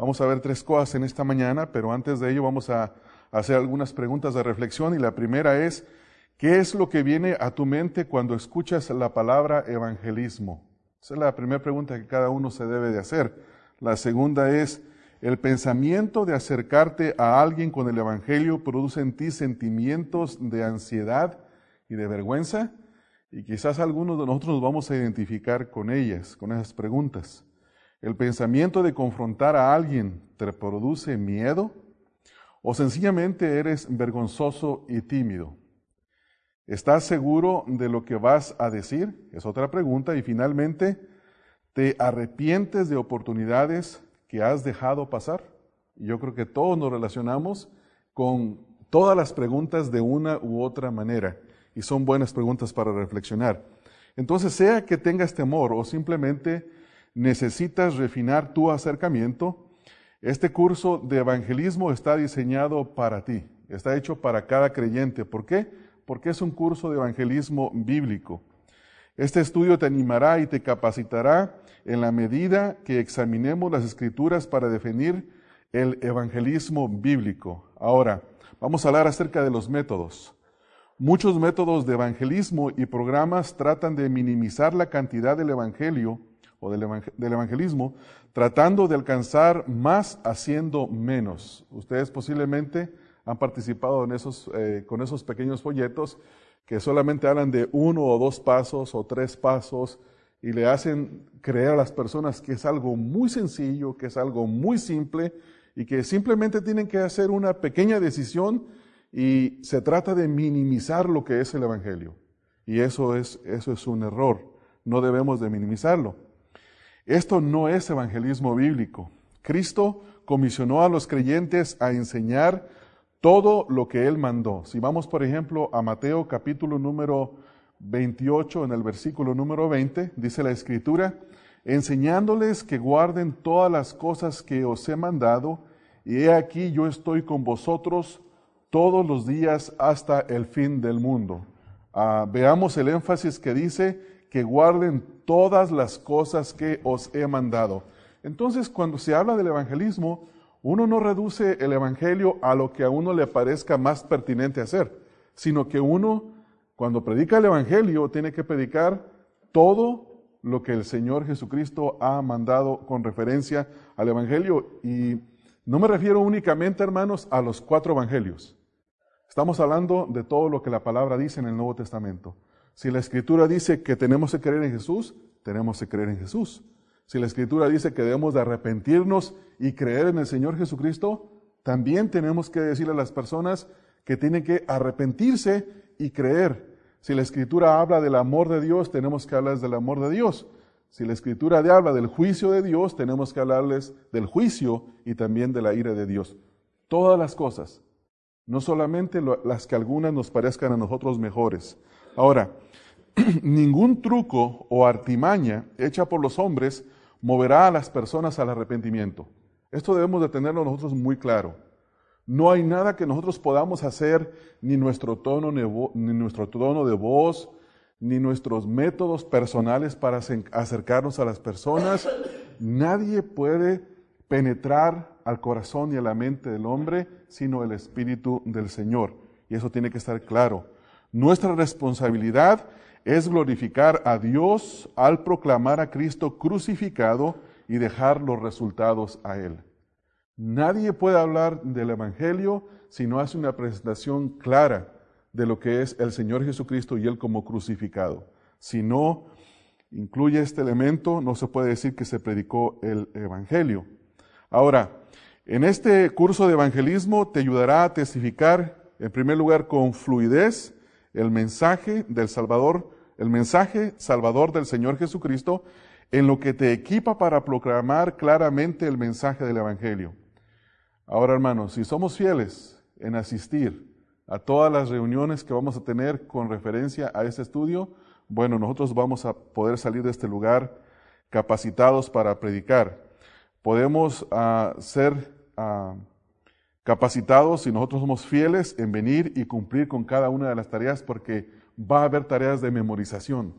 Vamos a ver tres cosas en esta mañana, pero antes de ello vamos a hacer algunas preguntas de reflexión y la primera es, ¿qué es lo que viene a tu mente cuando escuchas la palabra evangelismo? Esa es la primera pregunta que cada uno se debe de hacer. La segunda es, ¿el pensamiento de acercarte a alguien con el Evangelio produce en ti sentimientos de ansiedad y de vergüenza? Y quizás algunos de nosotros nos vamos a identificar con ellas, con esas preguntas. ¿El pensamiento de confrontar a alguien te produce miedo? ¿O sencillamente eres vergonzoso y tímido? ¿Estás seguro de lo que vas a decir? Es otra pregunta. Y finalmente, ¿te arrepientes de oportunidades que has dejado pasar? Yo creo que todos nos relacionamos con todas las preguntas de una u otra manera. Y son buenas preguntas para reflexionar. Entonces, sea que tengas temor o simplemente necesitas refinar tu acercamiento, este curso de evangelismo está diseñado para ti, está hecho para cada creyente. ¿Por qué? porque es un curso de evangelismo bíblico. Este estudio te animará y te capacitará en la medida que examinemos las escrituras para definir el evangelismo bíblico. Ahora, vamos a hablar acerca de los métodos. Muchos métodos de evangelismo y programas tratan de minimizar la cantidad del evangelio o del, evangelismo, tratando de alcanzar más haciendo menos. Ustedes posiblemente han participado eh, con esos pequeños folletos que solamente hablan de uno o dos pasos o tres pasos y le hacen creer a las personas que es algo muy sencillo, que es algo muy simple y que simplemente tienen que hacer una pequeña decisión y se trata de minimizar lo que es el Evangelio. Y eso es, eso es un error, no debemos de minimizarlo. Esto no es evangelismo bíblico. Cristo comisionó a los creyentes a enseñar todo lo que Él mandó. Si vamos, por ejemplo, a Mateo capítulo número 28, en el versículo número 20, dice la Escritura, enseñándoles que guarden todas las cosas que os he mandado, y he aquí yo estoy con vosotros todos los días hasta el fin del mundo. Ah, veamos el énfasis que dice que guarden todas las cosas que os he mandado. Entonces, cuando se habla del evangelismo, uno no reduce el Evangelio a lo que a uno le parezca más pertinente hacer, sino que uno, cuando predica el Evangelio, tiene que predicar todo lo que el Señor Jesucristo ha mandado con referencia al Evangelio. Y no me refiero únicamente, hermanos, a los cuatro Evangelios. Estamos hablando de todo lo que la palabra dice en el Nuevo Testamento. Si la Escritura dice que tenemos que creer en Jesús, tenemos que creer en Jesús. Si la Escritura dice que debemos de arrepentirnos y creer en el Señor Jesucristo, también tenemos que decirle a las personas que tienen que arrepentirse y creer. Si la Escritura habla del amor de Dios, tenemos que hablarles del amor de Dios. Si la Escritura habla del juicio de Dios, tenemos que hablarles del juicio y también de la ira de Dios. Todas las cosas, no solamente las que algunas nos parezcan a nosotros mejores. Ahora, ningún truco o artimaña hecha por los hombres moverá a las personas al arrepentimiento. Esto debemos de tenerlo nosotros muy claro. No hay nada que nosotros podamos hacer, ni nuestro tono, ni nuestro tono de voz, ni nuestros métodos personales para acercarnos a las personas. Nadie puede penetrar al corazón y a la mente del hombre, sino el Espíritu del Señor. Y eso tiene que estar claro. Nuestra responsabilidad es glorificar a Dios al proclamar a Cristo crucificado y dejar los resultados a Él. Nadie puede hablar del Evangelio si no hace una presentación clara de lo que es el Señor Jesucristo y Él como crucificado. Si no incluye este elemento, no se puede decir que se predicó el Evangelio. Ahora, en este curso de evangelismo te ayudará a testificar, en primer lugar, con fluidez, el mensaje del Salvador, el mensaje salvador del Señor Jesucristo, en lo que te equipa para proclamar claramente el mensaje del Evangelio. Ahora, hermanos, si somos fieles en asistir a todas las reuniones que vamos a tener con referencia a este estudio, bueno, nosotros vamos a poder salir de este lugar capacitados para predicar. Podemos uh, ser uh, capacitados si nosotros somos fieles en venir y cumplir con cada una de las tareas porque va a haber tareas de memorización.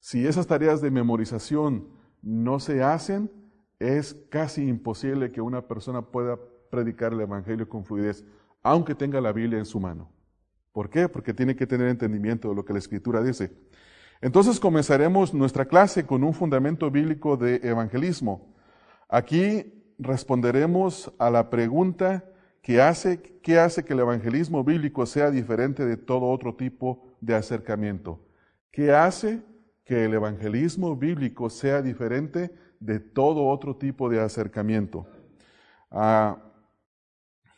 Si esas tareas de memorización no se hacen, es casi imposible que una persona pueda predicar el Evangelio con fluidez, aunque tenga la Biblia en su mano. ¿Por qué? Porque tiene que tener entendimiento de lo que la Escritura dice. Entonces comenzaremos nuestra clase con un fundamento bíblico de evangelismo. Aquí responderemos a la pregunta que hace, ¿qué hace que el evangelismo bíblico sea diferente de todo otro tipo de acercamiento? ¿Qué hace que el evangelismo bíblico sea diferente de todo otro tipo de acercamiento? Ah,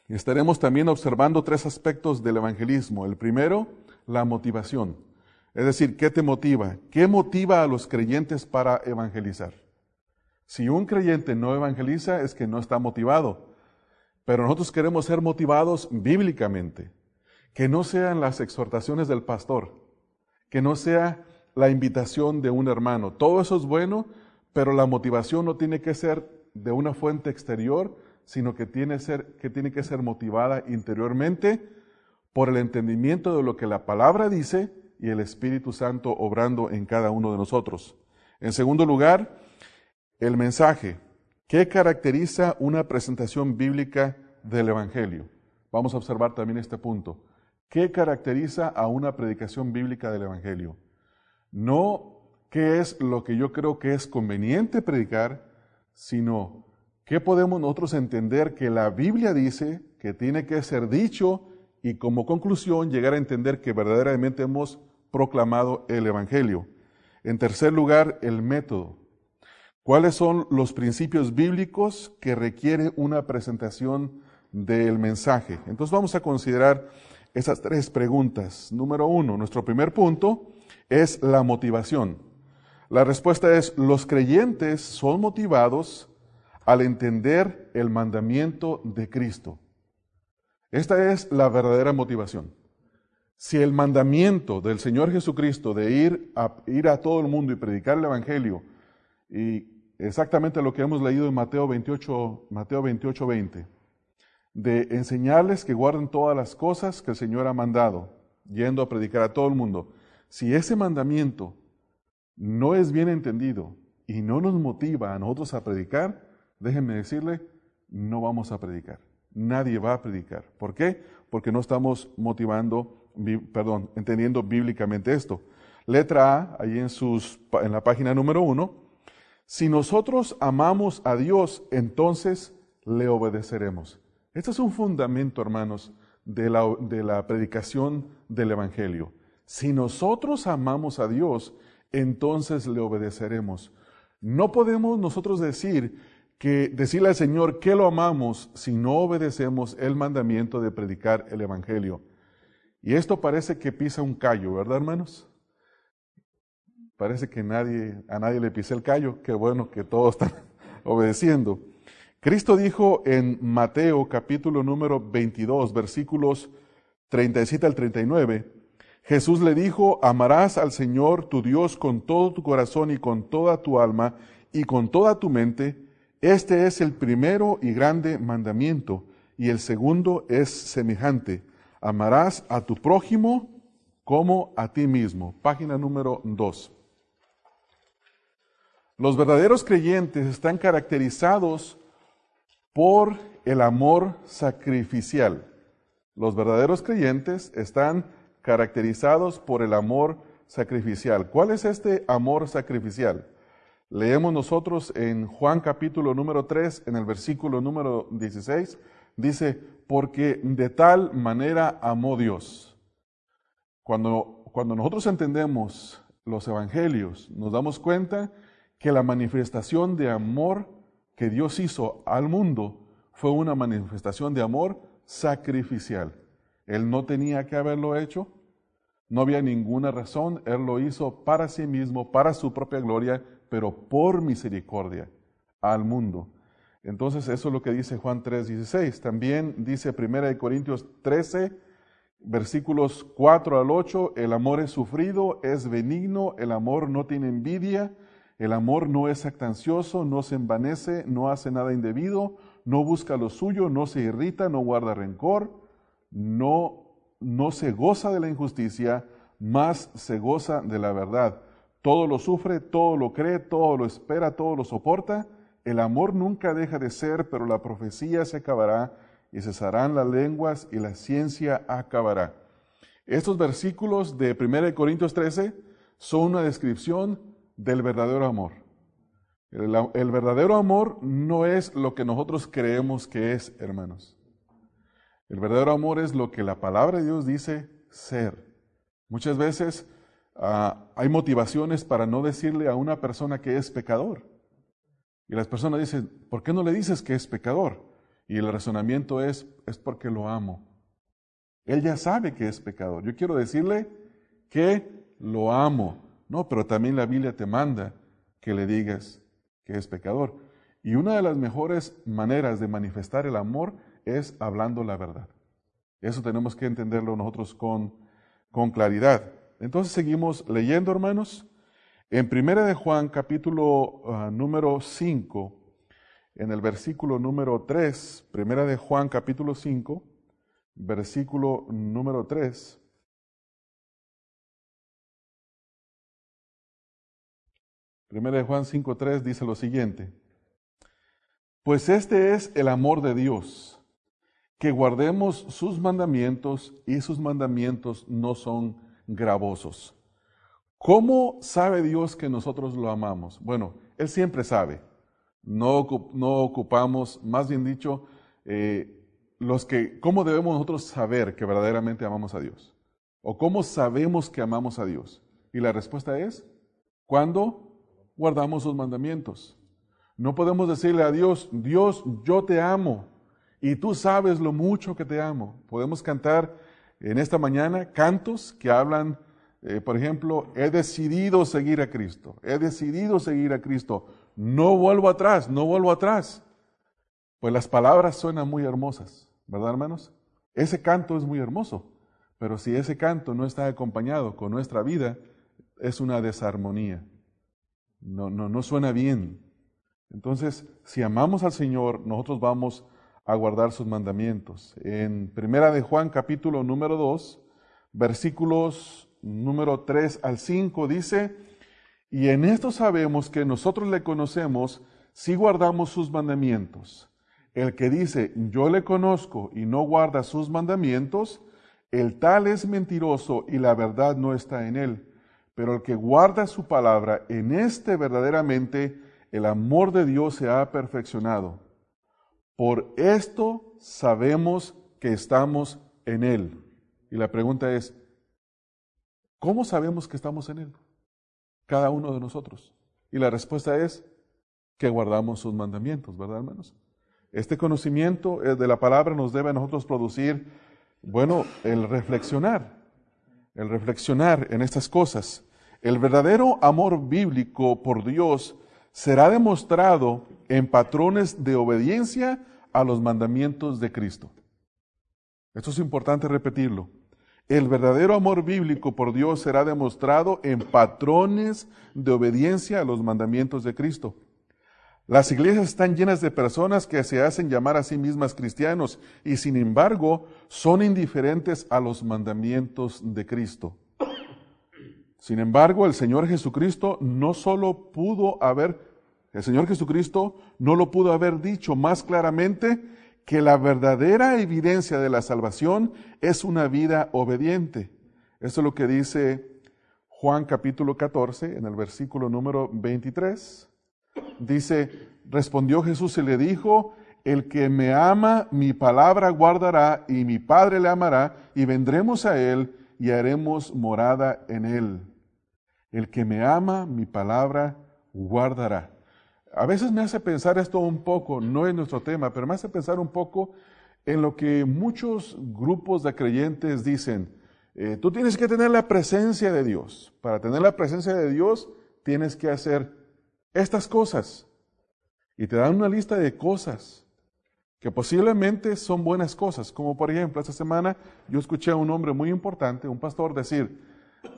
estaremos también observando tres aspectos del evangelismo. El primero, la motivación. Es decir, ¿qué te motiva? ¿Qué motiva a los creyentes para evangelizar? Si un creyente no evangeliza es que no está motivado. Pero nosotros queremos ser motivados bíblicamente. Que no sean las exhortaciones del pastor. Que no sea la invitación de un hermano. Todo eso es bueno, pero la motivación no tiene que ser de una fuente exterior, sino que tiene, que tiene que ser motivada interiormente por el entendimiento de lo que la palabra dice y el Espíritu Santo obrando en cada uno de nosotros. En segundo lugar, el mensaje. ¿Qué caracteriza una presentación bíblica del Evangelio? Vamos a observar también este punto. ¿Qué caracteriza a una predicación bíblica del Evangelio? No qué es lo que yo creo que es conveniente predicar, sino qué podemos nosotros entender que la Biblia dice que tiene que ser dicho y como conclusión llegar a entender que verdaderamente hemos proclamado el Evangelio. En tercer lugar, el método. ¿Cuáles son los principios bíblicos que requiere una presentación del mensaje? Entonces vamos a considerar esas tres preguntas. Número uno, nuestro primer punto es la motivación. La respuesta es, los creyentes son motivados al entender el mandamiento de Cristo. Esta es la verdadera motivación. Si el mandamiento del Señor Jesucristo de ir a, ir a todo el mundo y predicar el Evangelio y exactamente lo que hemos leído en Mateo 28, Mateo 28, 20, de enseñarles que guarden todas las cosas que el Señor ha mandado, yendo a predicar a todo el mundo. Si ese mandamiento no es bien entendido y no nos motiva a nosotros a predicar, déjenme decirle, no vamos a predicar. Nadie va a predicar. ¿Por qué? Porque no estamos motivando, perdón, entendiendo bíblicamente esto. Letra A, ahí en, sus, en la página número uno, si nosotros amamos a Dios, entonces le obedeceremos. Este es un fundamento, hermanos, de la, predicación del Evangelio. Si nosotros amamos a Dios, entonces le obedeceremos. No podemos nosotros decir que decirle al Señor que lo amamos si no obedecemos el mandamiento de predicar el Evangelio. Y esto parece que pisa un callo, ¿verdad, hermanos? Parece que nadie, a nadie le pise el callo. Qué bueno que todos están obedeciendo. Cristo dijo en Mateo capítulo número 22, versículos 37 al 39, Jesús le dijo, amarás al Señor tu Dios con todo tu corazón y con toda tu alma y con toda tu mente. Este es el primero y grande mandamiento, y el segundo es semejante. Amarás a tu prójimo como a ti mismo. Página número 2. Los verdaderos creyentes están caracterizados por el amor sacrificial. Los verdaderos creyentes están caracterizados por el amor sacrificial. ¿Cuál es este amor sacrificial? Leemos nosotros en Juan capítulo número 3, en el versículo número 16, dice, porque de tal manera amó Dios. Cuando, cuando nosotros entendemos los evangelios, nos damos cuenta que la manifestación de amor que Dios hizo al mundo fue una manifestación de amor sacrificial. Él no tenía que haberlo hecho, no había ninguna razón, Él lo hizo para sí mismo, para su propia gloria, pero por misericordia al mundo. Entonces eso es lo que dice Juan 3:16. También dice 1 Corintios 13, versículos 4 al 8, el amor es sufrido, es benigno, el amor no tiene envidia, el amor no es actancioso, no se envanece, no hace nada indebido, no busca lo suyo, no se irrita, no guarda rencor, no, no se goza de la injusticia, más se goza de la verdad. Todo lo sufre, todo lo cree, todo lo espera, todo lo soporta. El amor nunca deja de ser, pero la profecía se acabará y cesarán las lenguas y la ciencia acabará. Estos versículos de 1 Corintios 13 son una descripción del verdadero amor. El, verdadero amor no es lo que nosotros creemos que es, hermanos. El verdadero amor es lo que la palabra de Dios dice ser. Muchas veces uh, hay motivaciones para no decirle a una persona que es pecador. Y las personas dicen, ¿por qué no le dices que es pecador? Y el razonamiento es, es porque lo amo. Él ya sabe que es pecador. Yo quiero decirle que lo amo. No, pero también la Biblia te manda que le digas que es pecador. Y una de las mejores maneras de manifestar el amor es hablando la verdad. Eso tenemos que entenderlo nosotros con, con claridad. Entonces seguimos leyendo, hermanos. En Primera de Juan, capítulo uh, número 5, en el versículo número 3, Primera de Juan, capítulo 5, versículo número 3. Primera de Juan 5.3 dice lo siguiente, pues este es el amor de Dios, que guardemos sus mandamientos y sus mandamientos no son gravosos. ¿Cómo sabe Dios que nosotros lo amamos? Bueno, Él siempre sabe. No, no ocupamos, más bien dicho, eh, los que, ¿cómo debemos nosotros saber que verdaderamente amamos a Dios? ¿O cómo sabemos que amamos a Dios? Y la respuesta es, cuando guardamos sus mandamientos. No podemos decirle a Dios, Dios, yo te amo y tú sabes lo mucho que te amo. Podemos cantar en esta mañana cantos que hablan, eh, por ejemplo, he decidido seguir a Cristo, he decidido seguir a Cristo, no vuelvo atrás, no vuelvo atrás. Pues las palabras suenan muy hermosas, ¿verdad hermanos? Ese canto es muy hermoso, pero si ese canto no está acompañado con nuestra vida, es una desarmonía. No, no, no suena bien. Entonces, si amamos al Señor, nosotros vamos a guardar sus mandamientos. En Primera de Juan capítulo número 2, versículos número 3 al 5 dice, y en esto sabemos que nosotros le conocemos si guardamos sus mandamientos. El que dice, yo le conozco y no guarda sus mandamientos, el tal es mentiroso y la verdad no está en él. Pero el que guarda su palabra, en este verdaderamente el amor de Dios se ha perfeccionado. Por esto sabemos que estamos en Él. Y la pregunta es, ¿cómo sabemos que estamos en Él? Cada uno de nosotros. Y la respuesta es que guardamos sus mandamientos, ¿verdad, hermanos? Este conocimiento eh, de la palabra nos debe a nosotros producir, bueno, el reflexionar, el reflexionar en estas cosas. El verdadero amor bíblico por Dios será demostrado en patrones de obediencia a los mandamientos de Cristo. Esto es importante repetirlo. El verdadero amor bíblico por Dios será demostrado en patrones de obediencia a los mandamientos de Cristo. Las iglesias están llenas de personas que se hacen llamar a sí mismas cristianos y sin embargo son indiferentes a los mandamientos de Cristo. Sin embargo, el Señor Jesucristo no solo pudo haber el Señor Jesucristo no lo pudo haber dicho más claramente que la verdadera evidencia de la salvación es una vida obediente. Eso es lo que dice Juan capítulo 14 en el versículo número 23. Dice, respondió Jesús y le dijo, el que me ama, mi palabra guardará y mi Padre le amará y vendremos a él y haremos morada en él. El que me ama, mi palabra guardará. A veces me hace pensar esto un poco, no es nuestro tema, pero me hace pensar un poco en lo que muchos grupos de creyentes dicen. Eh, tú tienes que tener la presencia de Dios. Para tener la presencia de Dios tienes que hacer estas cosas. Y te dan una lista de cosas que posiblemente son buenas cosas. Como por ejemplo, esta semana yo escuché a un hombre muy importante, un pastor, decir,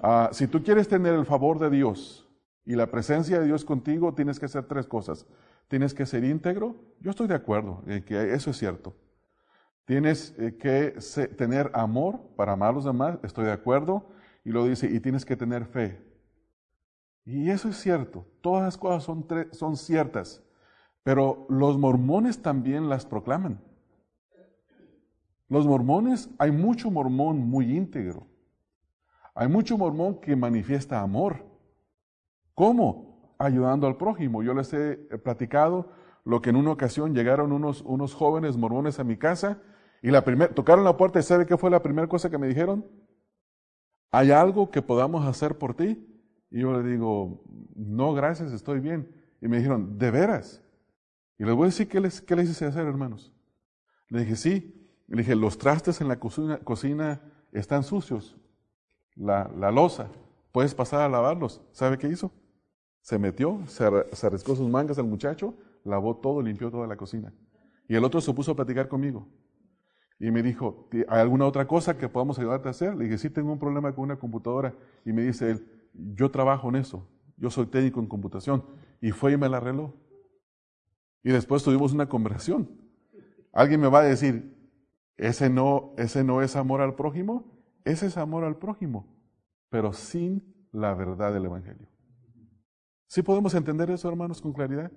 ah, si tú quieres tener el favor de Dios, y la presencia de Dios contigo, tienes que hacer tres cosas. Tienes que ser íntegro, yo estoy de acuerdo en que eso es cierto. Tienes eh, que tener amor para amar a los demás, estoy de acuerdo. Y lo dice, y tienes que tener fe. Y eso es cierto, todas las cosas son, son ciertas. Pero los mormones también las proclaman. Los mormones, hay mucho mormón muy íntegro. Hay mucho mormón que manifiesta amor. ¿Cómo? Ayudando al prójimo. Yo les he platicado lo que en una ocasión llegaron unos, unos jóvenes mormones a mi casa y la primer, tocaron la puerta y ¿sabe qué fue la primera cosa que me dijeron? ¿Hay algo que podamos hacer por ti? Y yo le digo, no, gracias, estoy bien. Y me dijeron, ¿de veras? Y les voy a decir qué les, qué les hice hacer, hermanos. Le dije, sí. Le dije, los trastes en la cocina, cocina están sucios. La, la losa, puedes pasar a lavarlos. ¿Sabe qué hizo? Se metió, se, se arriscó sus mangas al muchacho, lavó todo, limpió toda la cocina. Y el otro se puso a platicar conmigo. Y me dijo, ¿hay alguna otra cosa que podamos ayudarte a hacer? Le dije, sí, tengo un problema con una computadora. Y me dice él, yo trabajo en eso, yo soy técnico en computación. Y fue y me la arregló. Y después tuvimos una conversación. Alguien me va a decir, ¿ese no, ese no es amor al prójimo? Ese es amor al prójimo, pero sin la verdad del Evangelio. ¿Sí podemos entender eso, hermanos, con claridad?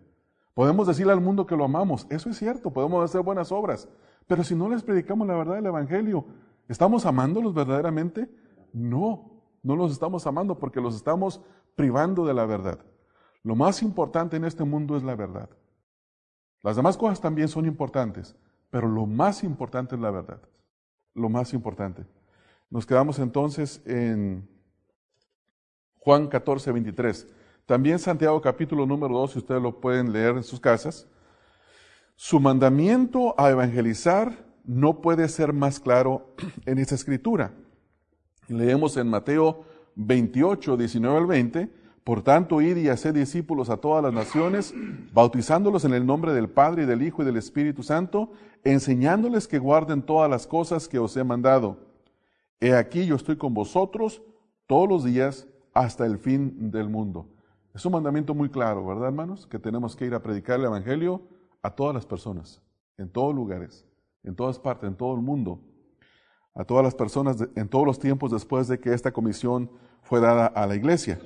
Podemos decirle al mundo que lo amamos, eso es cierto, podemos hacer buenas obras, pero si no les predicamos la verdad del Evangelio, ¿estamos amándolos verdaderamente? No, no los estamos amando porque los estamos privando de la verdad. Lo más importante en este mundo es la verdad. Las demás cosas también son importantes, pero lo más importante es la verdad. Lo más importante. Nos quedamos entonces en Juan 14, 23. También Santiago capítulo número 2, si ustedes lo pueden leer en sus casas. Su mandamiento a evangelizar no puede ser más claro en esta escritura. Leemos en Mateo 28, 19 al 20, por tanto, id y haced discípulos a todas las naciones, bautizándolos en el nombre del Padre y del Hijo y del Espíritu Santo, enseñándoles que guarden todas las cosas que os he mandado. He aquí yo estoy con vosotros todos los días hasta el fin del mundo. Es un mandamiento muy claro, ¿verdad, hermanos? Que tenemos que ir a predicar el Evangelio a todas las personas, en todos lugares, en todas partes, en todo el mundo, a todas las personas en todos los tiempos después de que esta comisión fue dada a la iglesia.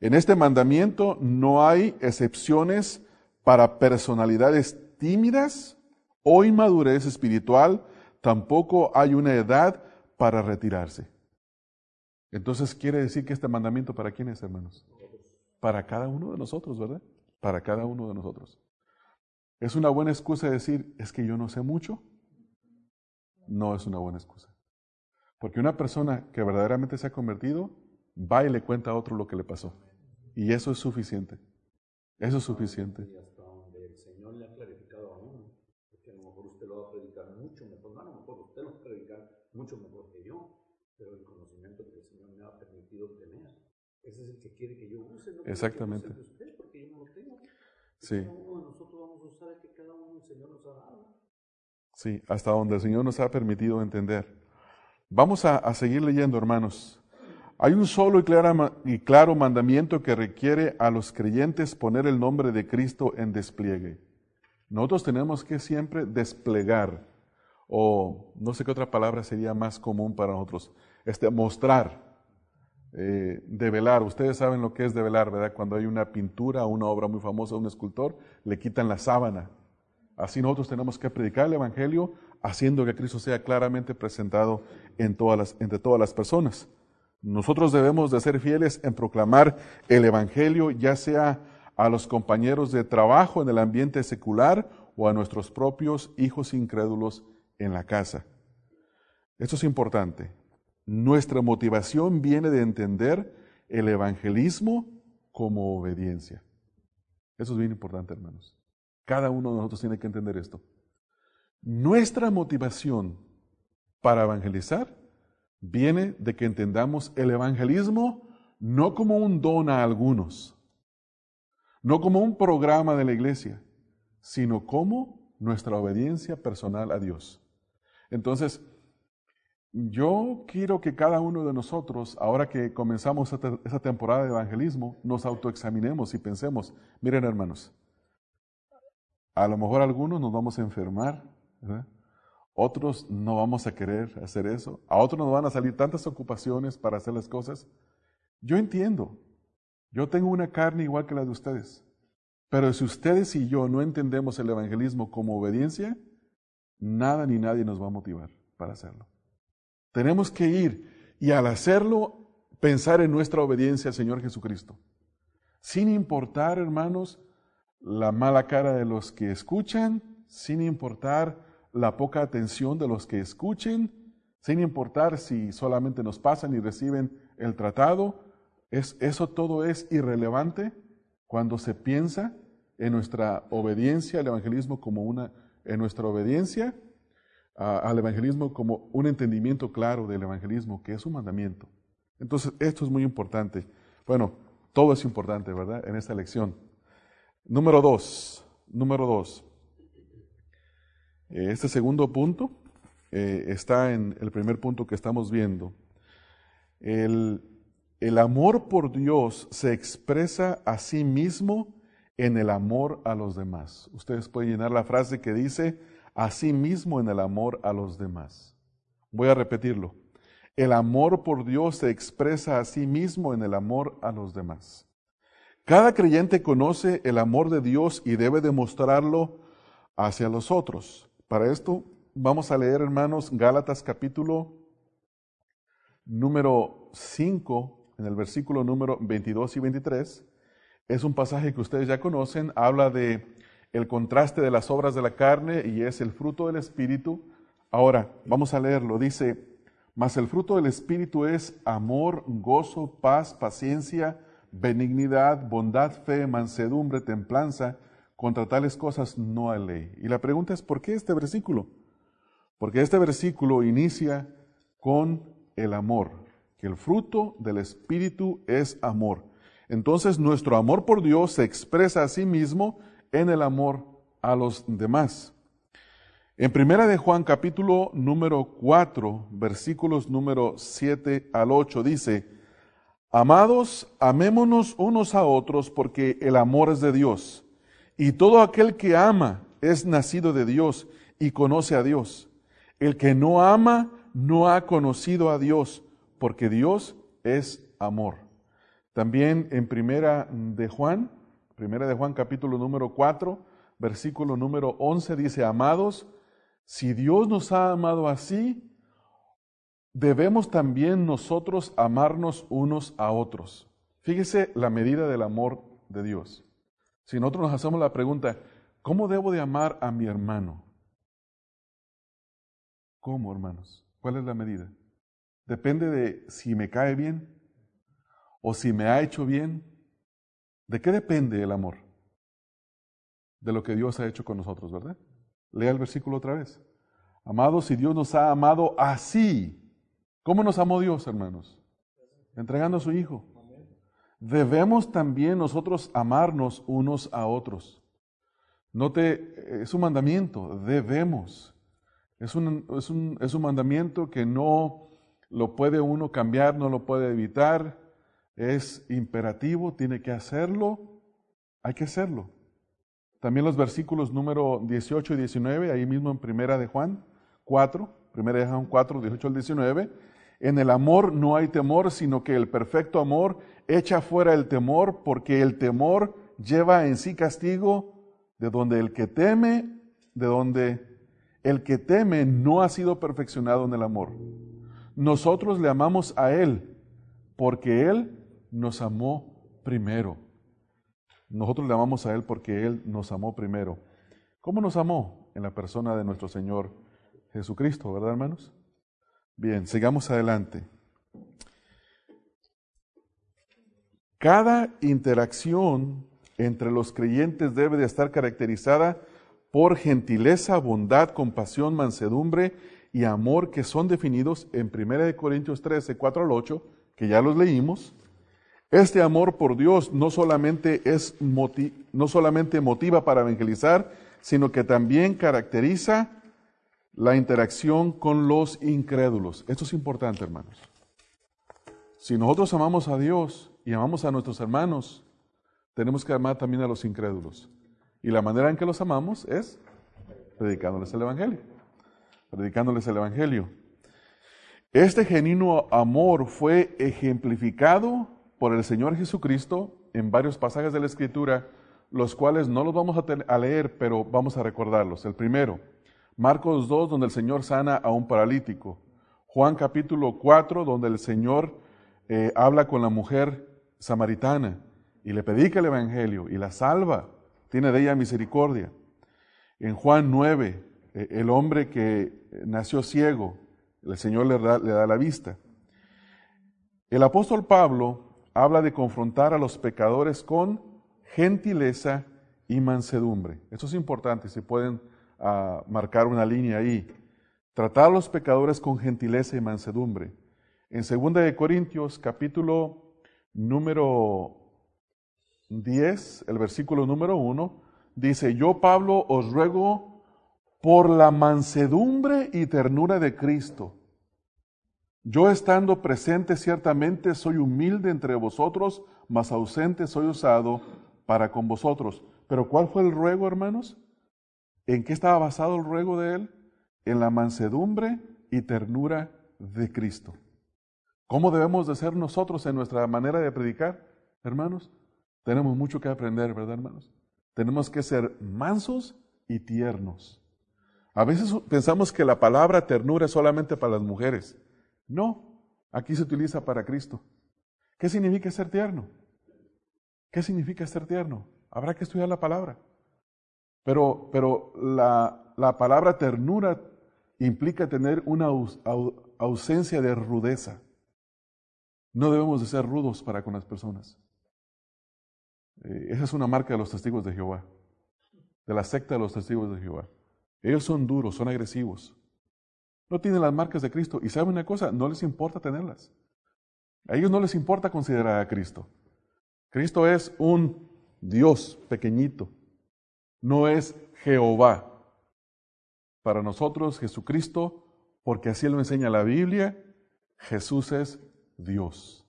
En este mandamiento no hay excepciones para personalidades tímidas o inmadurez espiritual, tampoco hay una edad para retirarse. Entonces quiere decir que este mandamiento para quién es, hermanos? Para cada uno de nosotros, ¿verdad? Para cada uno de nosotros. ¿Es una buena excusa decir, es que yo no sé mucho? No es una buena excusa. Porque una persona que verdaderamente se ha convertido va y le cuenta a otro lo que le pasó. Y eso es suficiente. Eso es suficiente. Y hasta donde el Señor le ha clarificado a uno, porque a lo mejor usted lo va a predicar mucho mejor, a lo mejor usted lo va a predicar mucho mejor que yo, pero el conocimiento que el Señor me ha permitido tener, ese es el que quiere que yo use, no Exactamente. Que usted, porque yo no lo tengo. Sí. Cada uno de nosotros vamos a usar el que cada uno el Señor nos ha dado. Sí, hasta donde el Señor nos ha permitido entender. Vamos a, a seguir leyendo, hermanos. Hay un solo y, claro mandamiento que requiere a los creyentes poner el nombre de Cristo en despliegue. Nosotros tenemos que siempre desplegar, o no sé qué otra palabra sería más común para nosotros, este, mostrar, eh, develar. Ustedes saben lo que es develar, ¿verdad? Cuando hay una pintura, una obra muy famosa de un escultor, le quitan la sábana. Así nosotros tenemos que predicar el Evangelio haciendo que Cristo sea claramente presentado en todas las, entre todas las personas. Nosotros debemos de ser fieles en proclamar el Evangelio, ya sea a los compañeros de trabajo en el ambiente secular o a nuestros propios hijos incrédulos en la casa. Esto es importante. Nuestra motivación viene de entender el evangelismo como obediencia. Eso es bien importante, hermanos. Cada uno de nosotros tiene que entender esto. Nuestra motivación para evangelizar viene de que entendamos el evangelismo no como un don a algunos, no como un programa de la iglesia, sino como nuestra obediencia personal a Dios. Entonces, yo quiero que cada uno de nosotros, ahora que comenzamos esta temporada de evangelismo, nos autoexaminemos y pensemos, miren hermanos, a lo mejor algunos nos vamos a enfermar, ¿verdad? Otros no vamos a querer hacer eso. A otros nos van a salir tantas ocupaciones para hacer las cosas. Yo entiendo. Yo tengo una carne igual que la de ustedes. Pero si ustedes y yo no entendemos el evangelismo como obediencia, nada ni nadie nos va a motivar para hacerlo. Tenemos que ir y al hacerlo pensar en nuestra obediencia al Señor Jesucristo. Sin importar, hermanos, la mala cara de los que escuchan, sin importar la poca atención de los que escuchen, sin importar si solamente nos pasan y reciben el tratado, es, eso todo es irrelevante cuando se piensa en nuestra obediencia al evangelismo como una, en nuestra obediencia al evangelismo como un entendimiento claro del evangelismo, que es un mandamiento. Entonces, esto es muy importante. Bueno, todo es importante, ¿verdad? En esta lección. Número dos, número dos. Eh, este segundo punto eh, está en el primer punto que estamos viendo. El, el amor por Dios se expresa a sí mismo en el amor a los demás. Ustedes pueden llenar la frase que dice, a sí mismo en el amor a los demás. Voy a repetirlo. El amor por Dios se expresa a sí mismo en el amor a los demás. Cada creyente conoce el amor de Dios y debe demostrarlo hacia los otros. Para esto vamos a leer, hermanos, Gálatas capítulo número 5, en el versículo número 22 y 23. Es un pasaje que ustedes ya conocen, habla de el contraste de las obras de la carne y es el fruto del Espíritu. Ahora, vamos a leerlo. Dice, mas el fruto del Espíritu es amor, gozo, paz, paciencia, benignidad, bondad, fe, mansedumbre, templanza. Contra tales cosas no hay ley. Y la pregunta es, ¿por qué este versículo? Porque este versículo inicia con el amor, que el fruto del Espíritu es amor. Entonces nuestro amor por Dios se expresa a sí mismo en el amor a los demás. En primera de Juan capítulo número 4, versículos número 7 al 8 dice, Amados, amémonos unos a otros porque el amor es de Dios. Y todo aquel que ama es nacido de Dios y conoce a Dios. El que no ama no ha conocido a Dios porque Dios es amor. También en primera de Juan, primera de Juan capítulo número 4, versículo número 11 dice, amados, si Dios nos ha amado así, debemos también nosotros amarnos unos a otros. Fíjese la medida del amor de Dios. Si nosotros nos hacemos la pregunta, ¿cómo debo de amar a mi hermano? ¿Cómo, hermanos? ¿Cuál es la medida? Depende de si me cae bien o si me ha hecho bien. ¿De qué depende el amor? De lo que Dios ha hecho con nosotros, ¿verdad? Lea el versículo otra vez. Amados, si Dios nos ha amado así, ¿cómo nos amó Dios, hermanos? Entregando a su Hijo. Debemos también nosotros amarnos unos a otros. Note, es un mandamiento, debemos. Es un, es, un, es un mandamiento que no lo puede uno cambiar, no lo puede evitar. Es imperativo, tiene que hacerlo, hay que hacerlo. También los versículos número 18 y 19, ahí mismo en Primera de Juan 4, Primera de Juan 4, 18 al 19. En el amor no hay temor, sino que el perfecto amor echa fuera el temor, porque el temor lleva en sí castigo, de donde el que teme, de donde el que teme no ha sido perfeccionado en el amor. Nosotros le amamos a Él, porque Él nos amó primero. Nosotros le amamos a Él porque Él nos amó primero. ¿Cómo nos amó? En la persona de nuestro Señor Jesucristo, ¿verdad, hermanos? Bien, sigamos adelante. Cada interacción entre los creyentes debe de estar caracterizada por gentileza, bondad, compasión, mansedumbre y amor que son definidos en 1 Corintios 13, 4 al 8, que ya los leímos, este amor por Dios no solamente, es no solamente motiva para evangelizar, sino que también caracteriza la interacción con los incrédulos. Esto es importante, hermanos. Si nosotros amamos a Dios y amamos a nuestros hermanos, tenemos que amar también a los incrédulos. Y la manera en que los amamos es predicándoles el Evangelio. Predicándoles el Evangelio. Este genuino amor fue ejemplificado por el Señor Jesucristo en varios pasajes de la Escritura, los cuales no los vamos a, leer, pero vamos a recordarlos. El primero, Marcos 2, donde el Señor sana a un paralítico. Juan capítulo 4, donde el Señor eh, habla con la mujer samaritana y le predica el Evangelio y la salva, tiene de ella misericordia. En Juan 9, eh, el hombre que nació ciego, el Señor le da, le da la vista. El apóstol Pablo habla de confrontar a los pecadores con gentileza y mansedumbre. Esto es importante, si pueden ah, marcar una línea ahí. Tratar a los pecadores con gentileza y mansedumbre. En 2 de Corintios, capítulo número 10, el versículo número 1, dice, yo Pablo os ruego por la mansedumbre y ternura de Cristo. Yo estando presente ciertamente soy humilde entre vosotros, mas ausente soy usado para con vosotros. Pero ¿cuál fue el ruego, hermanos? ¿En qué estaba basado el ruego de él? En la mansedumbre y ternura de Cristo. ¿Cómo debemos de ser nosotros en nuestra manera de predicar, hermanos? Tenemos mucho que aprender, ¿verdad, hermanos? Tenemos que ser mansos y tiernos. A veces pensamos que la palabra ternura es solamente para las mujeres. No, aquí se utiliza para Cristo. ¿Qué significa ser tierno? ¿Qué significa ser tierno? Habrá que estudiar la palabra. Pero, pero la, la palabra ternura implica tener una ausencia de rudeza. No debemos de ser rudos para con las personas. Eh, esa es una marca de los testigos de Jehová, de la secta de los testigos de Jehová. Ellos son duros, son agresivos. No tienen las marcas de Cristo. Y saben una cosa, no les importa tenerlas. A ellos no les importa considerar a Cristo. Cristo es un Dios pequeñito, no es Jehová. Para nosotros, Jesucristo, porque así lo enseña la Biblia, Jesús es Dios,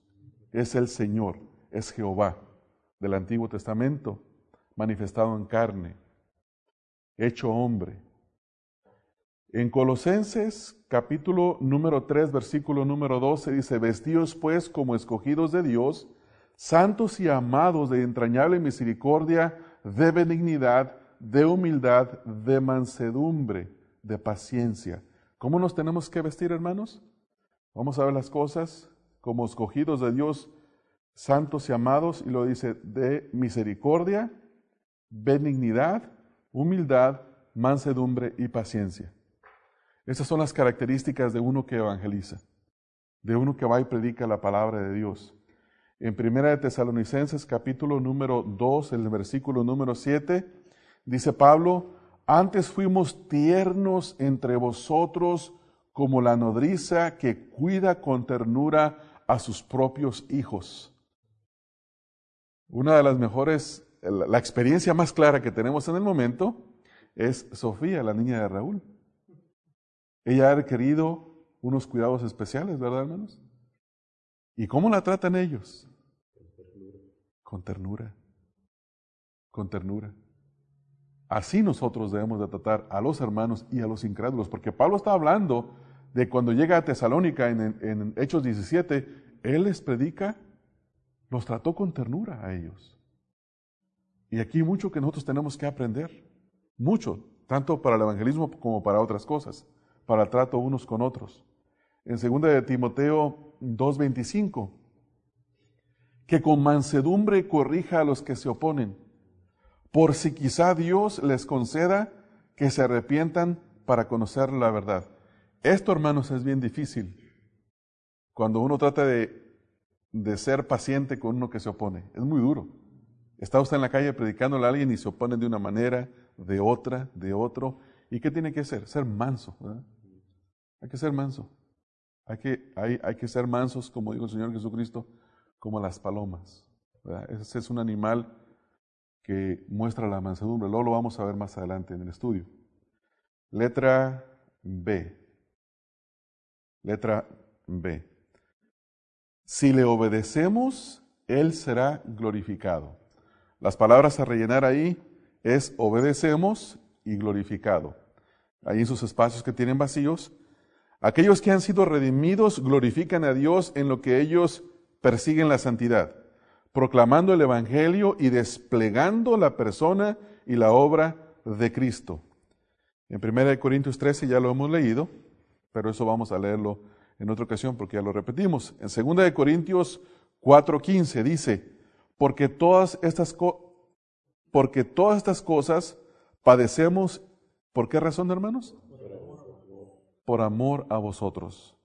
es el Señor, es Jehová del Antiguo Testamento, manifestado en carne, hecho hombre. En Colosenses capítulo número 3, versículo número 12 dice, vestidos pues como escogidos de Dios, santos y amados de entrañable misericordia, de benignidad, de humildad, de mansedumbre, de paciencia. ¿Cómo nos tenemos que vestir, hermanos? Vamos a ver las cosas como escogidos de Dios, santos y amados, y lo dice de misericordia, benignidad, humildad, mansedumbre y paciencia. Estas son las características de uno que evangeliza, de uno que va y predica la palabra de Dios. En Primera de Tesalonicenses capítulo número 2, el versículo número 7, dice Pablo, antes fuimos tiernos entre vosotros como la nodriza que cuida con ternura a sus propios hijos. Una de las mejores, la experiencia más clara que tenemos en el momento es Sofía, la niña de Raúl. Ella ha requerido unos cuidados especiales, ¿verdad, hermanos? ¿Y cómo la tratan ellos? Con ternura. Con ternura. Así nosotros debemos de tratar a los hermanos y a los incrédulos, porque Pablo está hablando de cuando llega a Tesalónica en, Hechos 17, él les predica, los trató con ternura a ellos. Y aquí mucho que nosotros tenemos que aprender, mucho, tanto para el evangelismo como para otras cosas, para el trato unos con otros. En 2 de Timoteo 2:25, que con mansedumbre corrija a los que se oponen, por si quizá Dios les conceda que se arrepientan para conocer la verdad. Esto, hermanos, es bien difícil. Cuando uno trata de, de ser paciente con uno que se opone, es muy duro. Está usted en la calle predicándole a alguien y se opone de una manera, de otra, de otro. ¿Y qué tiene que hacer? Ser manso. Hay que ser manso. Hay que, hay, hay que ser mansos, como dijo el Señor Jesucristo, como las palomas. Ese es un animal que muestra la mansedumbre. Luego lo vamos a ver más adelante en el estudio. Letra B. Letra B. Si le obedecemos, Él será glorificado. Las palabras a rellenar ahí es obedecemos y glorificado. Ahí en sus espacios que tienen vacíos. Aquellos que han sido redimidos glorifican a Dios en lo que ellos persiguen la santidad. Proclamando el Evangelio y desplegando la persona y la obra de Cristo. En 1 Corintios 13 ya lo hemos leído, pero eso vamos a leerlo en otra ocasión porque ya lo repetimos. En 2 Corintios 4:15 dice, porque todas estas porque todas estas cosas padecemos, ¿por qué razón, hermanos? Por amor a vosotros.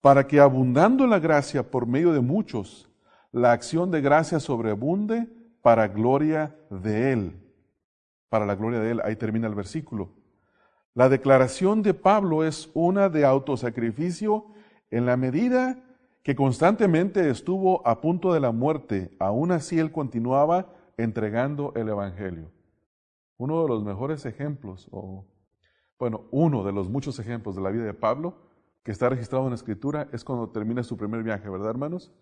Para que abundando la gracia por medio de muchos, la acción de gracia sobreabunde para gloria de Él. Para la gloria de Él, ahí termina el versículo. La declaración de Pablo es una de autosacrificio en la medida que constantemente estuvo a punto de la muerte, aún así él continuaba entregando el Evangelio. Uno de los mejores ejemplos, o bueno, uno de los muchos ejemplos de la vida de Pablo, que está registrado en la Escritura, es cuando termina su primer viaje, ¿verdad, hermanos?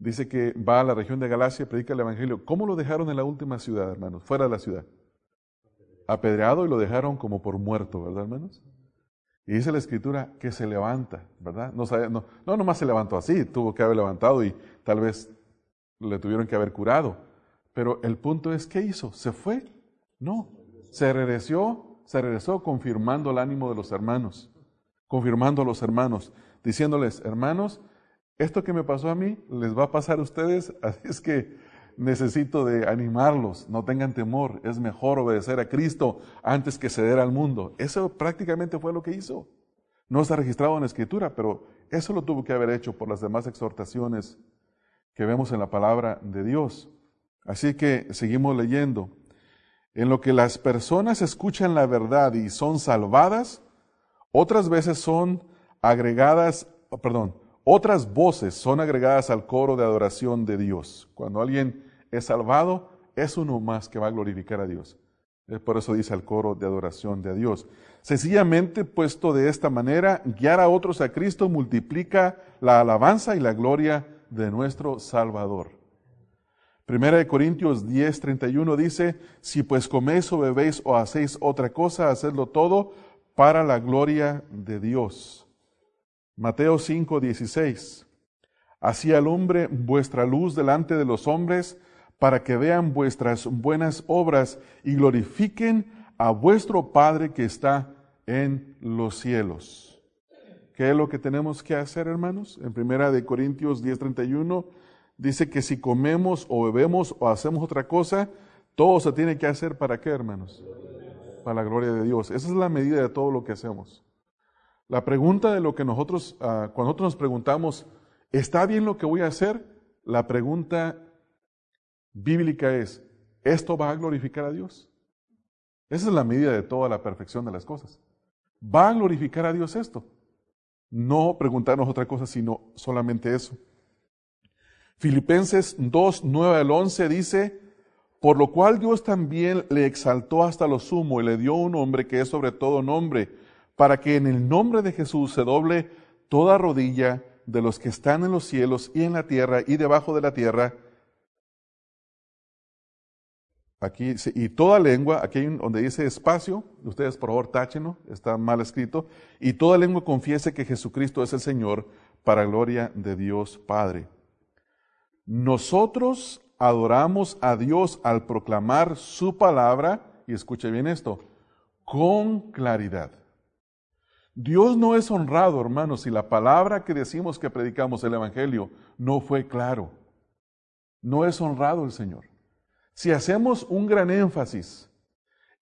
Dice que va a la región de Galacia, predica el Evangelio. ¿Cómo lo dejaron en la última ciudad, hermanos? Fuera de la ciudad. Apedreado y lo dejaron como por muerto, ¿verdad, hermanos? Y dice la escritura que se levanta, ¿verdad? No, no, no nomás se levantó así, tuvo que haber levantado y tal vez le tuvieron que haber curado. Pero el punto es, ¿qué hizo? ¿Se fue? No. Se regresó, se regresó confirmando el ánimo de los hermanos, confirmando a los hermanos, diciéndoles, hermanos, esto que me pasó a mí les va a pasar a ustedes, así es que necesito de animarlos, no tengan temor, es mejor obedecer a Cristo antes que ceder al mundo. Eso prácticamente fue lo que hizo. No está registrado en la escritura, pero eso lo tuvo que haber hecho por las demás exhortaciones que vemos en la palabra de Dios. Así que seguimos leyendo. En lo que las personas escuchan la verdad y son salvadas, otras veces son agregadas, perdón, otras voces son agregadas al coro de adoración de Dios. Cuando alguien es salvado, es uno más que va a glorificar a Dios. Por eso dice el coro de adoración de Dios. Sencillamente puesto de esta manera, guiar a otros a Cristo multiplica la alabanza y la gloria de nuestro Salvador. Primera de Corintios 10, 31 dice, si pues coméis o bebéis o hacéis otra cosa, hacedlo todo para la gloria de Dios. Mateo 5, 16. Así alumbre vuestra luz delante de los hombres, para que vean vuestras buenas obras y glorifiquen a vuestro Padre que está en los cielos. ¿Qué es lo que tenemos que hacer, hermanos? En primera de Corintios 10:31 dice que si comemos o bebemos o hacemos otra cosa, todo se tiene que hacer para qué, hermanos? Para la gloria de Dios. Esa es la medida de todo lo que hacemos. La pregunta de lo que nosotros, ah, cuando nosotros nos preguntamos, ¿está bien lo que voy a hacer? La pregunta bíblica es, ¿esto va a glorificar a Dios? Esa es la medida de toda la perfección de las cosas. ¿Va a glorificar a Dios esto? No preguntarnos otra cosa, sino solamente eso. Filipenses 2, 9 al 11 dice, por lo cual Dios también le exaltó hasta lo sumo y le dio un nombre que es sobre todo nombre para que en el nombre de Jesús se doble toda rodilla de los que están en los cielos y en la tierra y debajo de la tierra. Aquí, y toda lengua, aquí donde dice espacio, ustedes por favor táchenlo, está mal escrito, y toda lengua confiese que Jesucristo es el Señor para gloria de Dios Padre. Nosotros adoramos a Dios al proclamar su palabra, y escuche bien esto, con claridad. Dios no es honrado, hermanos, si la palabra que decimos que predicamos el Evangelio no fue claro. No es honrado el Señor. Si hacemos un gran énfasis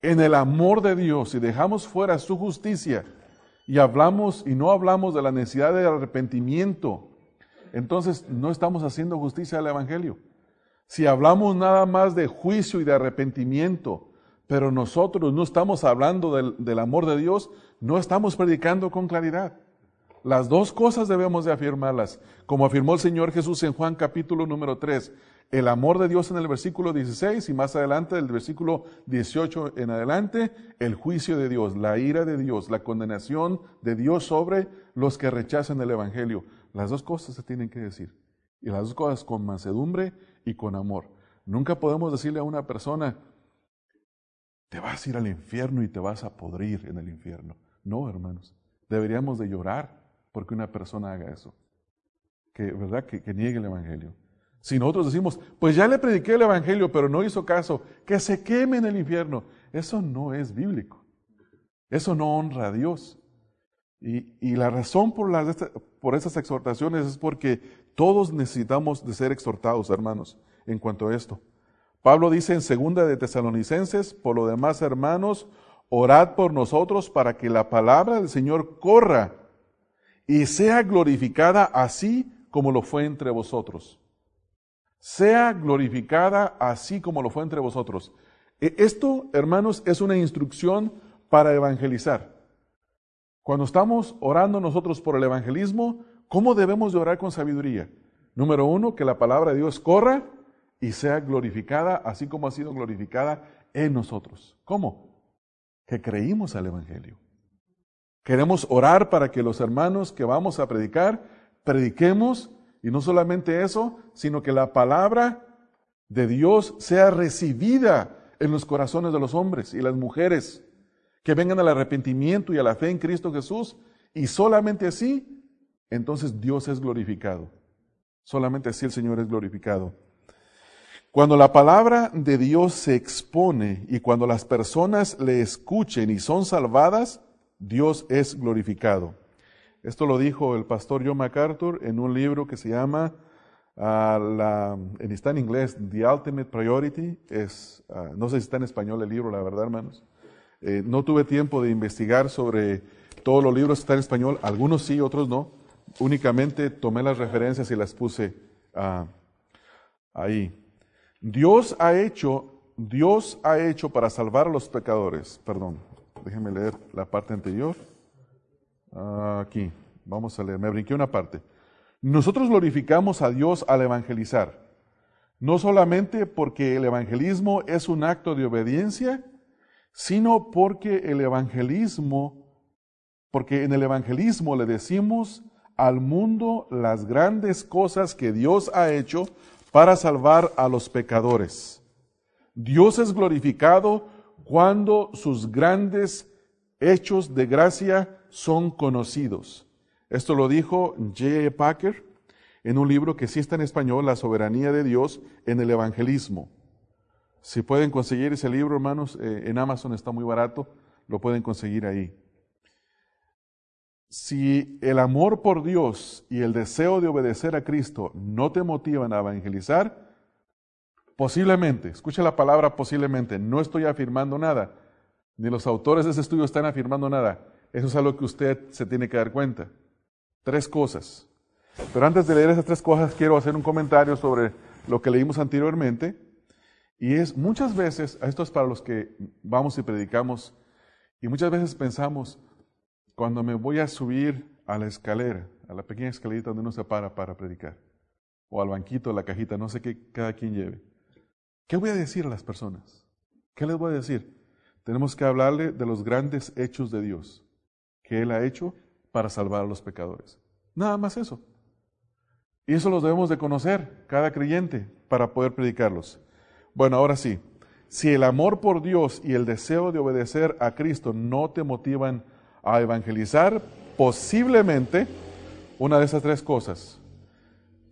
en el amor de Dios y dejamos fuera su justicia y hablamos y no hablamos de la necesidad de arrepentimiento, entonces no estamos haciendo justicia al Evangelio. Si hablamos nada más de juicio y de arrepentimiento, pero nosotros no estamos hablando del, amor de Dios, no estamos predicando con claridad. Las dos cosas debemos de afirmarlas, como afirmó el Señor Jesús en Juan capítulo número 3. El amor de Dios en el versículo 16 y más adelante del versículo 18 en adelante, el juicio de Dios, la ira de Dios, la condenación de Dios sobre los que rechazan el Evangelio. Las dos cosas se tienen que decir. Y las dos cosas con mansedumbre y con amor. Nunca podemos decirle a una persona, te vas a ir al infierno y te vas a podrir en el infierno. No, hermanos. Deberíamos de llorar porque una persona haga eso. Que, ¿verdad? Que, niegue el Evangelio. Si nosotros decimos, pues ya le prediqué el Evangelio, pero no hizo caso, que se queme en el infierno, eso no es bíblico. Eso no honra a Dios. Y, la razón por, las, por esas exhortaciones es porque todos necesitamos de ser exhortados, hermanos, en cuanto a esto. Pablo dice en segunda de Tesalonicenses, por lo demás, hermanos, orad por nosotros para que la palabra del Señor corra y sea glorificada así como lo fue entre vosotros sea glorificada así como lo fue entre vosotros. E, esto, hermanos, es una instrucción para evangelizar. Cuando estamos orando nosotros por el evangelismo, ¿cómo debemos de orar con sabiduría? Número uno, que la palabra de Dios corra y sea glorificada así como ha sido glorificada en nosotros. ¿Cómo? Que creímos al Evangelio. Queremos orar para que los hermanos que vamos a predicar, prediquemos y no solamente eso, sino que la palabra de Dios sea recibida en los corazones de los hombres y las mujeres, que vengan al arrepentimiento y a la fe en Cristo Jesús. Y solamente así, entonces Dios es glorificado. Solamente así el Señor es glorificado. Cuando la palabra de Dios se expone y cuando las personas le escuchen y son salvadas, Dios es glorificado. Esto lo dijo el pastor John MacArthur en un libro que se llama, la, está en inglés, The Ultimate Priority. Ah, no sé si está en español el libro, la verdad, hermanos. Eh, no tuve tiempo de investigar sobre todos los libros que están en español. Algunos sí, otros no. Únicamente tomé las referencias y las puse ah, ahí. Dios ha hecho, Dios ha hecho para salvar a los pecadores. Perdón, déjenme leer la parte anterior. Aquí, vamos a leer, me brinqué una parte. Nosotros glorificamos a Dios al evangelizar, no solamente porque el evangelismo es un acto de obediencia, sino porque el evangelismo, porque en el evangelismo le decimos al mundo las grandes cosas que Dios ha hecho para salvar a los pecadores. Dios es glorificado cuando sus grandes hechos de gracia son conocidos. Esto lo dijo J. Packer en un libro que sí está en español, La soberanía de Dios en el evangelismo. Si pueden conseguir ese libro, hermanos, eh, en Amazon está muy barato, lo pueden conseguir ahí. Si el amor por Dios y el deseo de obedecer a Cristo no te motivan a evangelizar, posiblemente, escucha la palabra posiblemente, no estoy afirmando nada, ni los autores de ese estudio están afirmando nada. Eso es algo que usted se tiene que dar cuenta. Tres cosas. Pero antes de leer esas tres cosas, quiero hacer un comentario sobre lo que leímos anteriormente. Y es muchas veces, esto es para los que vamos y predicamos, y muchas veces pensamos, cuando me voy a subir a la escalera, a la pequeña escalerita donde uno se para para predicar, o al banquito, a la cajita, no sé qué cada quien lleve, ¿qué voy a decir a las personas? ¿Qué les voy a decir? Tenemos que hablarle de los grandes hechos de Dios que Él ha hecho para salvar a los pecadores. Nada más eso. Y eso los debemos de conocer, cada creyente, para poder predicarlos. Bueno, ahora sí, si el amor por Dios y el deseo de obedecer a Cristo no te motivan a evangelizar, posiblemente una de esas tres cosas,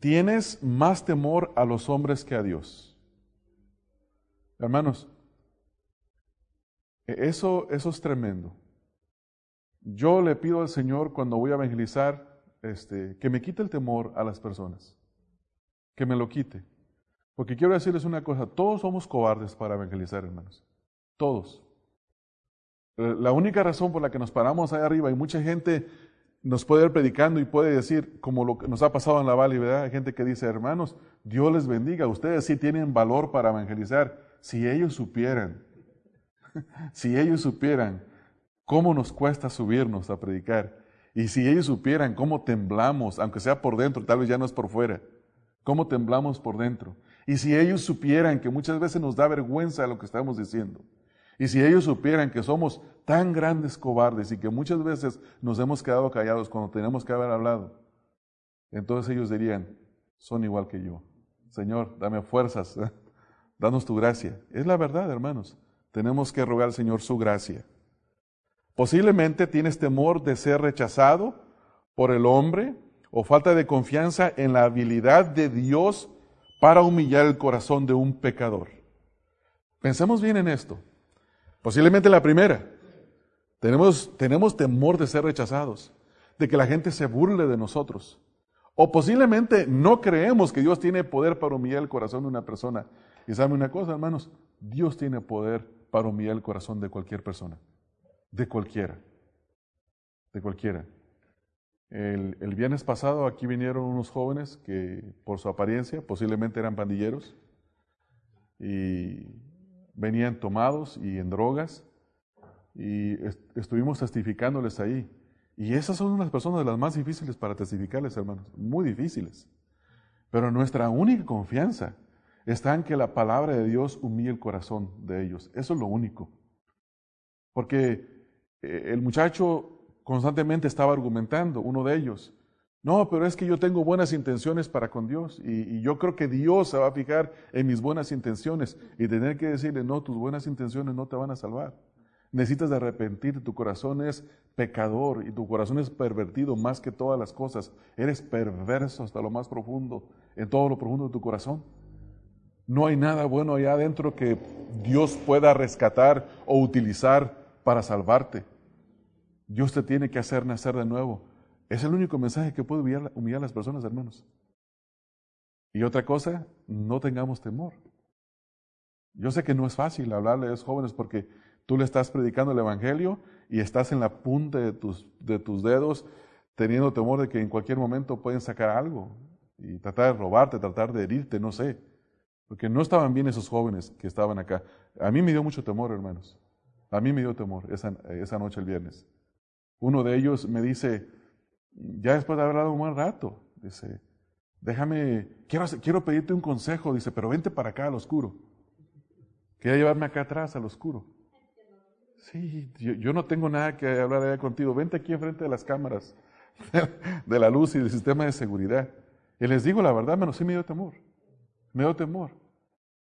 tienes más temor a los hombres que a Dios. Hermanos, e-, eso, eso es tremendo. Yo le pido al Señor cuando voy a evangelizar este, que me quite el temor a las personas, que me lo quite. Porque quiero decirles una cosa, todos somos cobardes para evangelizar, hermanos. Todos. La única razón por la que nos paramos ahí arriba y mucha gente nos puede ir predicando y puede decir, como lo que nos ha pasado en la Valle, ¿verdad? Hay gente que dice, hermanos, Dios les bendiga, ustedes sí tienen valor para evangelizar. Si ellos supieran si ellos supieran cómo nos cuesta subirnos a predicar, y si ellos supieran cómo temblamos, aunque sea por dentro, tal vez ya no es por fuera, cómo temblamos por dentro, y si ellos supieran que muchas veces nos da vergüenza lo que estamos diciendo, y si ellos supieran que somos tan grandes cobardes y que muchas veces nos hemos quedado callados cuando tenemos que haber hablado, entonces ellos dirían, son igual que yo. Señor, dame fuerzas, danos tu gracia. Es la verdad, hermanos tenemos que rogar al Señor su gracia. Posiblemente tienes temor de ser rechazado por el hombre o falta de confianza en la habilidad de Dios para humillar el corazón de un pecador. Pensemos bien en esto. Posiblemente la primera. Tenemos, tenemos temor de ser rechazados, de que la gente se burle de nosotros. O posiblemente no creemos que Dios tiene poder para humillar el corazón de una persona. Y sabe una cosa, hermanos, Dios tiene poder para humillar el corazón de cualquier persona, de cualquiera, de cualquiera. El, el, viernes pasado aquí vinieron unos jóvenes que por su apariencia posiblemente eran pandilleros y venían tomados y en drogas y estuvimos testificándoles ahí. Y esas son unas personas las más difíciles para testificarles, hermanos, muy difíciles. Pero nuestra única confianza está en que la palabra de Dios humille el corazón de ellos. Eso es lo único. Porque eh, el muchacho constantemente estaba argumentando, uno de ellos, no, pero es que yo tengo buenas intenciones para con Dios y, yo creo que Dios se va a fijar en mis buenas intenciones y tener que decirle, no, tus buenas intenciones no te van a salvar. Necesitas de arrepentir, tu corazón es pecador y tu corazón es pervertido más que todas las cosas. Eres perverso hasta lo más profundo, en todo lo profundo de tu corazón. No hay nada bueno allá adentro que Dios pueda rescatar o utilizar para salvarte. Dios te tiene que hacer nacer de nuevo. Es el único mensaje que puede humillar, a las personas, hermanos. Y otra cosa, no tengamos temor. Yo sé que no es fácil hablarle a los jóvenes porque tú le estás predicando el Evangelio y estás en la punta de tus, de tus dedos teniendo temor de que en cualquier momento pueden sacar algo y tratar de robarte, tratar de herirte, no sé. Porque no estaban bien esos jóvenes que estaban acá. A mí me dio mucho temor, hermanos. A mí me dio temor esa, esa noche el viernes. Uno de ellos me dice, ya después de haber hablado un buen rato, dice, déjame, quiero, quiero pedirte un consejo, dice, pero vente para acá al oscuro. Quería llevarme acá atrás al oscuro. Sí, yo, no tengo nada que hablar allá contigo, vente aquí enfrente de las cámaras de la luz y del sistema de seguridad. Y les digo la verdad, menos sí me dio temor. Me dio temor.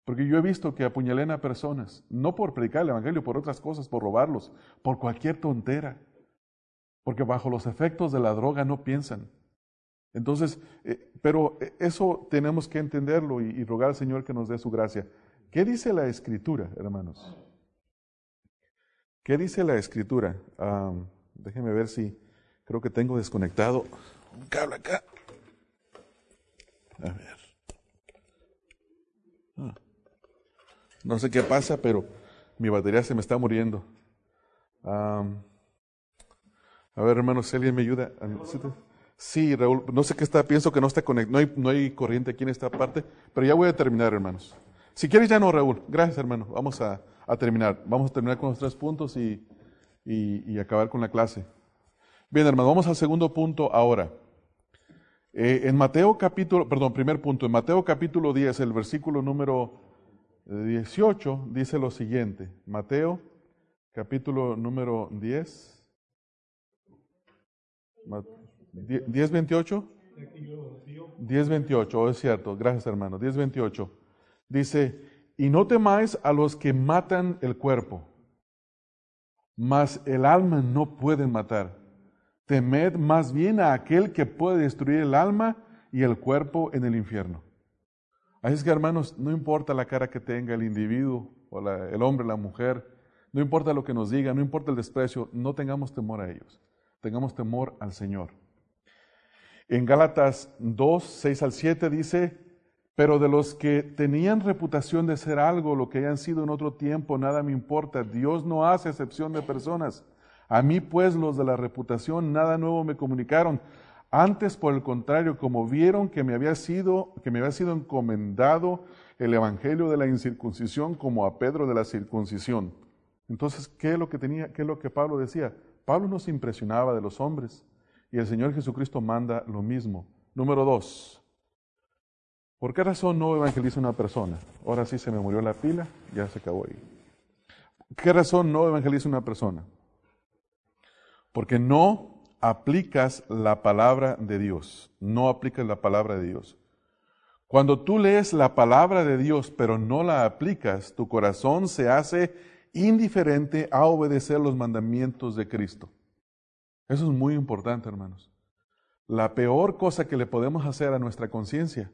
Porque yo he visto que apuñalen a personas, no por predicar el Evangelio, por otras cosas, por robarlos, por cualquier tontera. Porque bajo los efectos de la droga no piensan. Entonces, eh, pero eh, eso tenemos que entenderlo y, rogar al Señor que nos dé su gracia. ¿Qué dice la Escritura, hermanos? ¿Qué dice la Escritura? déjenme ver si creo que tengo desconectado un cable acá. A ver. Ah. No sé qué pasa, pero mi batería se me está muriendo. A ver, hermanos, si alguien me ayuda. Sí, Raúl, no sé qué está, pienso que no está conectado, no hay, no hay corriente aquí en esta parte, pero ya voy a terminar, hermanos. Si quieres, ya no, Raúl. Gracias, hermano. Vamos a, terminar. Vamos a terminar con los tres puntos y, acabar con la clase. Bien, hermano, vamos al segundo punto ahora. Eh, en Mateo capítulo, perdón, primer punto, en Mateo capítulo 10, el versículo número 18 dice lo siguiente. Mateo capítulo número 10. 10, 28. 10, 28, es cierto, gracias hermano. 10, 28. Dice, y no temáis a los que matan el cuerpo, mas el alma no pueden matar. Temed más bien a aquel que puede destruir el alma y el cuerpo en el infierno. Así es que hermanos, no importa la cara que tenga el individuo o el hombre, la mujer, no importa lo que nos diga, no importa el desprecio, no tengamos temor a ellos, tengamos temor al Señor. En Gálatas 2, 6 al 7 dice, pero de los que tenían reputación de ser algo, lo que hayan sido en otro tiempo, nada me importa. Dios no hace excepción de personas. A mí pues los de la reputación nada nuevo me comunicaron. Antes, por el contrario, como vieron que me había sido, que me había sido encomendado el evangelio de la incircuncisión como a Pedro de la circuncisión. Entonces, ¿qué es lo que tenía, qué es lo que Pablo decía? Pablo no se impresionaba de los hombres y el Señor Jesucristo manda lo mismo. Número dos. ¿Por qué razón no evangeliza una persona? Ahora sí se me murió la pila, ya se acabó ahí. ¿Qué razón no evangeliza una persona? Porque no aplicas la palabra de Dios. No aplicas la palabra de Dios. Cuando tú lees la palabra de Dios pero no la aplicas, tu corazón se hace indiferente a obedecer los mandamientos de Cristo. Eso es muy importante, hermanos. La peor cosa que le podemos hacer a nuestra conciencia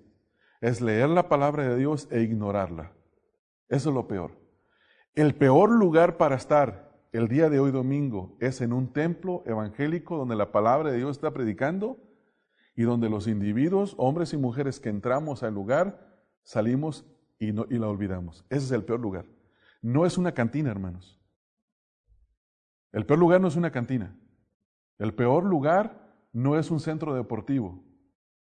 es leer la palabra de Dios e ignorarla. Eso es lo peor. El peor lugar para estar el día de hoy domingo es en un templo evangélico donde la palabra de Dios está predicando y donde los individuos, hombres y mujeres que entramos al lugar, salimos y, no, la olvidamos. Ese es el peor lugar. No es una cantina, hermanos. El peor lugar no es una cantina. El peor lugar no es un centro deportivo.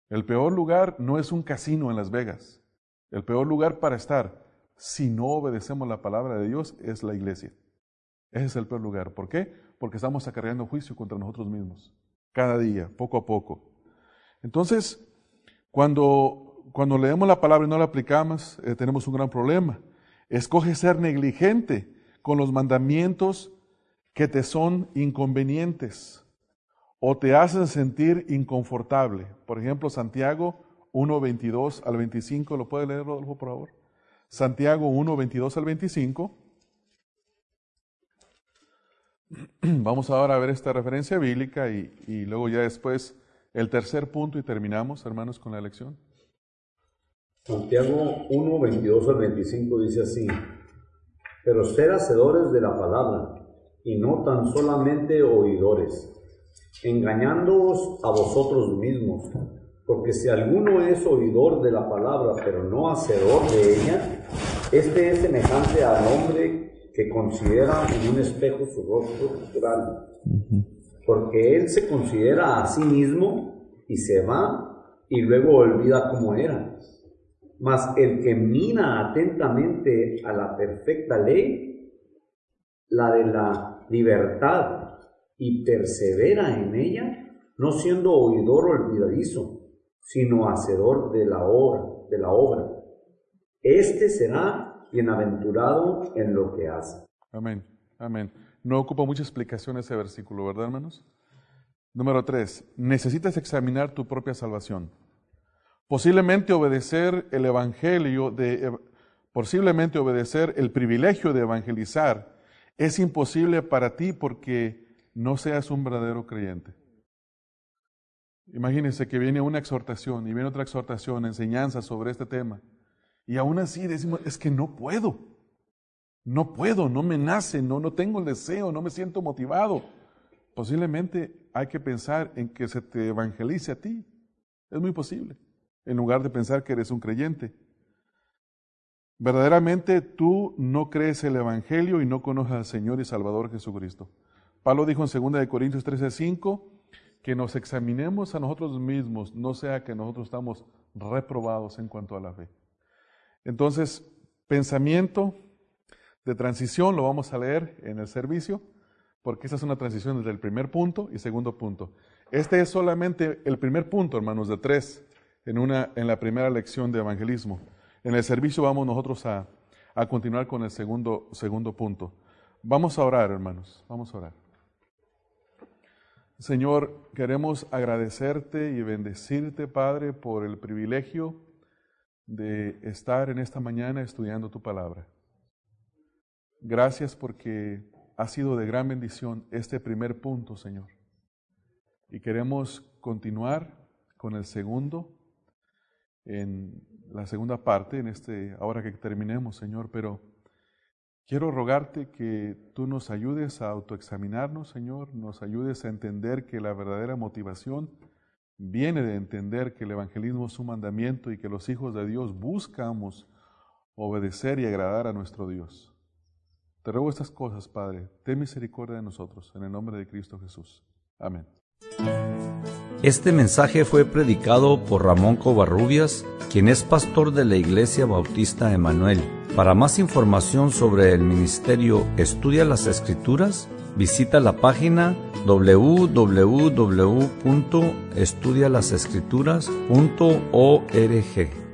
El peor lugar no es un casino en Las Vegas. El peor lugar para estar, si no obedecemos la palabra de Dios, es la iglesia. Ese es el peor lugar. ¿Por qué? Porque estamos acarreando juicio contra nosotros mismos. Cada día, poco a poco. Entonces, cuando, cuando leemos la palabra y no la aplicamos, eh, tenemos un gran problema. Escoge ser negligente con los mandamientos que te son inconvenientes o te hacen sentir inconfortable. Por ejemplo, Santiago 1, 22 al 25, ¿lo puede leer, Rodolfo, por favor? Santiago 1, 22 al 25. Vamos ahora a ver esta referencia bíblica y, y luego ya después el tercer punto y terminamos, hermanos, con la lección. Santiago 1, 22 al 25 dice así, pero sed hacedores de la palabra y no tan solamente oidores, engañándoos a vosotros mismos, porque si alguno es oidor de la palabra, pero no hacedor de ella, este es semejante al hombre que considera en un espejo su rostro natural, porque él se considera a sí mismo y se va y luego olvida cómo era. Mas el que mira atentamente a la perfecta ley, la de la libertad, y persevera en ella, no siendo oidor olvidadizo, sino hacedor de la obra, de la obra. Este será bienaventurado en lo que hace. Amén, amén. No ocupa mucha explicación ese versículo, ¿verdad, hermanos? Número tres, necesitas examinar tu propia salvación. Posiblemente obedecer el evangelio, de, posiblemente obedecer el privilegio de evangelizar es imposible para ti porque no seas un verdadero creyente. Imagínense que viene una exhortación y viene otra exhortación, enseñanza sobre este tema. Y aún así decimos, es que no puedo. No puedo, no me nace, no, no tengo el deseo, no me siento motivado. Posiblemente hay que pensar en que se te evangelice a ti. Es muy posible en lugar de pensar que eres un creyente. Verdaderamente tú no crees el Evangelio y no conoces al Señor y Salvador Jesucristo. Pablo dijo en 2 Corintios 13:5 que nos examinemos a nosotros mismos, no sea que nosotros estamos reprobados en cuanto a la fe. Entonces, pensamiento de transición lo vamos a leer en el servicio, porque esa es una transición desde el primer punto y segundo punto. Este es solamente el primer punto, hermanos, de tres en, una, en la primera lección de evangelismo. En el servicio vamos nosotros a, a continuar con el segundo, segundo punto. Vamos a orar, hermanos, vamos a orar. Señor, queremos agradecerte y bendecirte, Padre, por el privilegio de estar en esta mañana estudiando tu palabra. Gracias porque ha sido de gran bendición este primer punto, Señor. Y queremos continuar con el segundo en la segunda parte, en este, ahora que terminemos, Señor, pero quiero rogarte que tú nos ayudes a autoexaminarnos, Señor, nos ayudes a entender que la verdadera motivación viene de entender que el evangelismo es un mandamiento y que los hijos de Dios buscamos obedecer y agradar a nuestro Dios. Te ruego estas cosas, Padre, ten misericordia de nosotros, en el nombre de Cristo Jesús. Amén. Este mensaje fue predicado por Ramón Covarrubias, quien es pastor de la Iglesia Bautista Emanuel. Para más información sobre el ministerio Estudia las Escrituras, visita la página www.estudialasescrituras.org.